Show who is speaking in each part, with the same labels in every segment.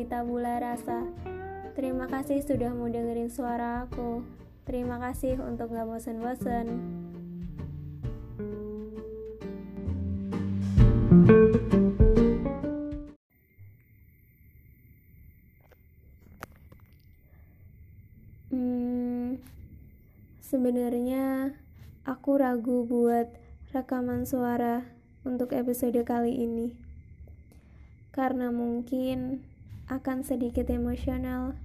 Speaker 1: dari Tabula Rasa. Terima kasih sudah mau dengerin suara aku. Terima kasih untuk gak bosen-bosen. Hmm, sebenarnya aku ragu buat rekaman suara untuk episode kali ini karena mungkin akan sedikit emosional.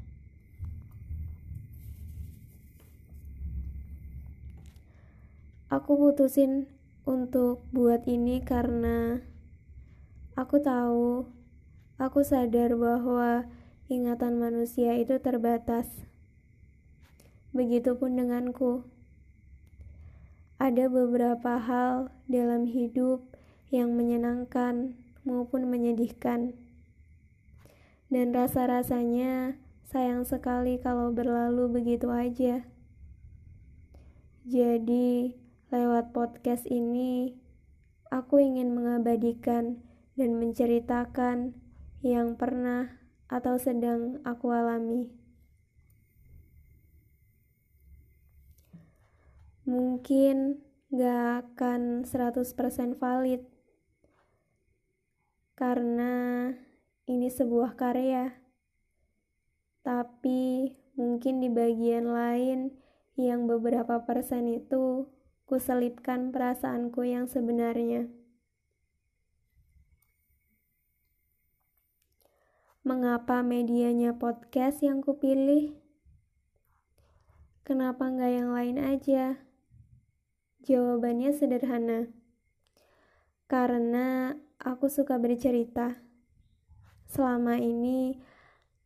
Speaker 1: Aku putusin untuk buat ini karena aku tahu, aku sadar bahwa ingatan manusia itu terbatas. Begitupun denganku. Ada beberapa hal dalam hidup yang menyenangkan maupun menyedihkan. Dan rasa-rasanya sayang sekali kalau berlalu begitu aja. Jadi, lewat podcast ini, aku ingin mengabadikan dan menceritakan yang pernah atau sedang aku alami. Mungkin gak akan 100% valid karena ini sebuah karya. Tapi mungkin di bagian lain yang beberapa persen itu kuselipkan perasaanku yang sebenarnya. Mengapa medianya podcast yang kupilih? Kenapa nggak yang lain aja? Jawabannya sederhana. Karena aku suka bercerita. Selama ini,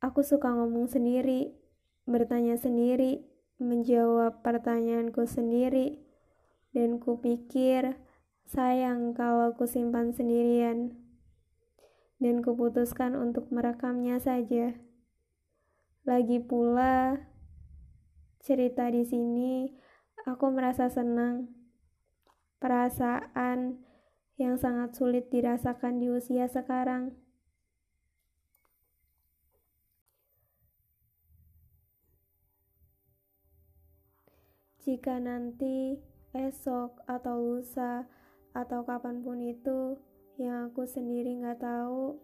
Speaker 1: aku suka ngomong sendiri, bertanya sendiri, menjawab pertanyaanku sendiri, dan kupikir sayang kalau ku simpan sendirian. Dan kuputuskan untuk merekamnya saja. Lagi pula, cerita di sini aku merasa senang. Perasaan yang sangat sulit dirasakan di usia sekarang. Jika nanti esok atau lusa atau kapan pun itu yang aku sendiri nggak tahu,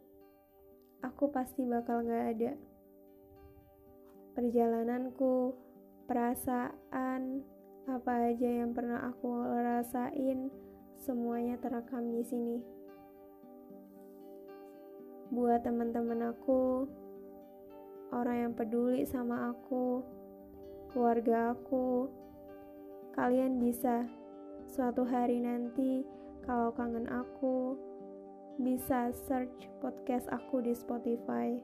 Speaker 1: aku pasti bakal nggak ada. Perjalananku, perasaan, apa aja yang pernah aku rasain, semuanya terekam di sini. Buat teman-teman aku, orang yang peduli sama aku, keluarga aku, kalian bisa suatu hari nanti kalau kangen aku bisa search podcast aku di Spotify.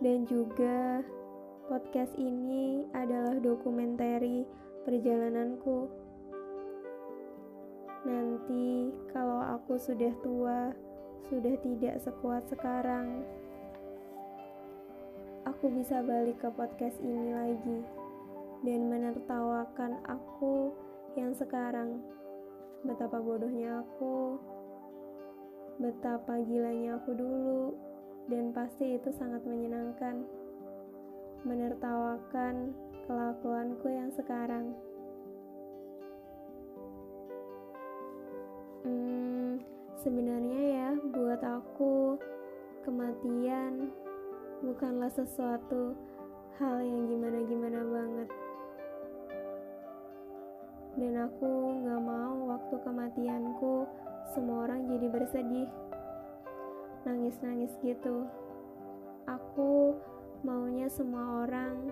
Speaker 1: Dan juga podcast ini adalah dokumentari perjalananku Nanti, kalau aku sudah tua, sudah tidak sekuat sekarang, aku bisa balik ke podcast ini lagi dan menertawakan aku yang sekarang. Betapa bodohnya aku, betapa gilanya aku dulu, dan pasti itu sangat menyenangkan. Menertawakan kelakuanku yang sekarang. Hmm, sebenarnya ya, buat aku, kematian bukanlah sesuatu hal yang gimana-gimana banget. Dan aku gak mau waktu kematianku semua orang jadi bersedih, nangis-nangis gitu. Aku maunya semua orang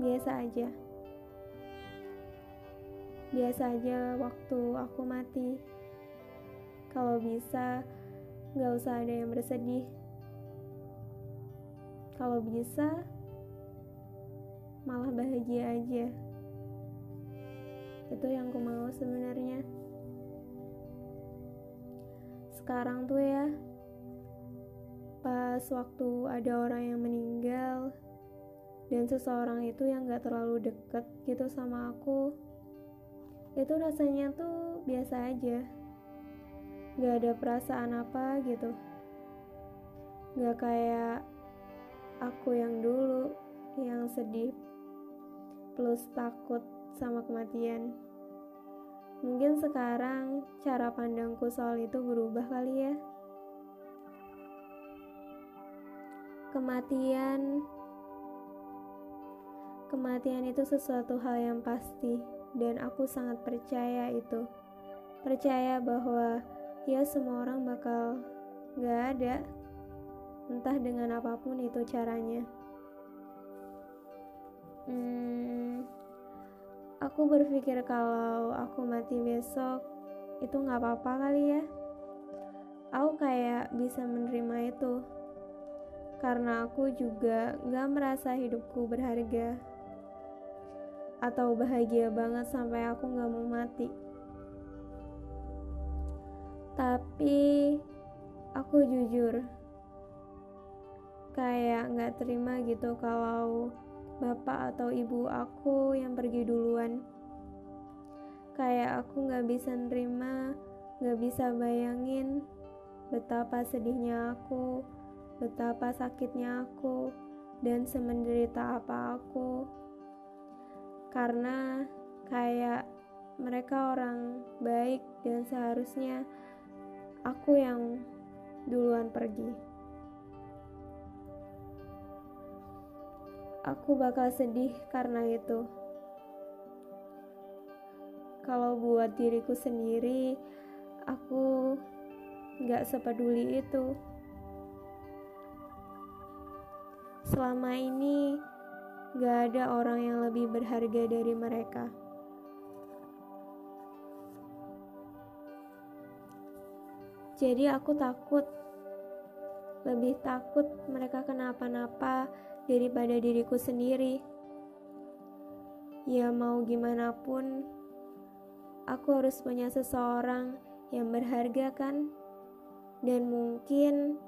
Speaker 1: biasa aja. Biasa aja waktu aku mati. Kalau bisa gak usah ada yang bersedih. Kalau bisa malah bahagia aja itu yang aku mau sebenarnya. Sekarang tuh ya pas waktu ada orang yang meninggal dan seseorang itu yang gak terlalu deket gitu sama aku itu rasanya tuh biasa aja. Gak ada perasaan apa gitu. Gak kayak aku yang dulu yang sedih plus takut sama kematian. Mungkin sekarang cara pandangku soal itu berubah kali ya. Kematian Kematian itu sesuatu hal yang pasti dan aku sangat percaya itu. Percaya bahwa ya semua orang bakal gak ada entah dengan apa pun itu caranya. Hmm, aku berpikir kalau aku mati besok itu nggak apa-apa kali ya. Aku kayak bisa menerima itu karena aku juga nggak merasa hidupku berharga atau bahagia banget sampai aku nggak mau mati. Tapi aku jujur kayak nggak terima gitu kalau bapak atau ibu aku yang pergi duluan. Kayak aku gak bisa nerima, gak bisa bayangin betapa sedihnya aku, betapa sakitnya aku, dan semenderita apa aku. Karena kayak mereka orang baik dan seharusnya aku yang duluan pergi. Aku bakal sedih karena itu. Kalau buat diriku sendiri, aku gak sepeduli itu. Selama ini, gak ada orang yang lebih berharga dari mereka. Jadi aku takut, lebih takut mereka kenapa-napa daripada diriku sendiri. Ya mau gimana pun, aku harus punya seseorang yang berharga kan? Dan mungkin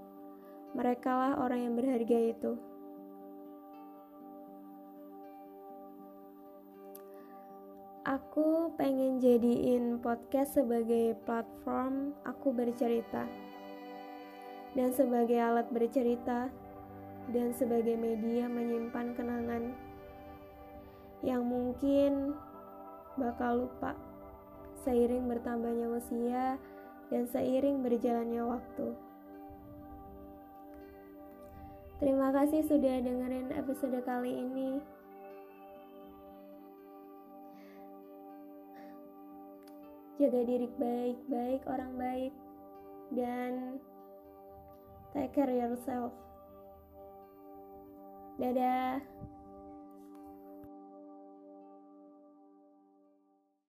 Speaker 1: merekalah orang yang berharga itu. Aku pengen jadiin podcast sebagai platform aku bercerita dan sebagai alat bercerita dan sebagai media menyimpan kenangan yang mungkin bakal lupa seiring bertambahnya usia dan seiring berjalannya waktu. Terima kasih sudah dengerin episode kali ini. Jaga diri baik-baik, orang baik, dan take care yourself. Dadah.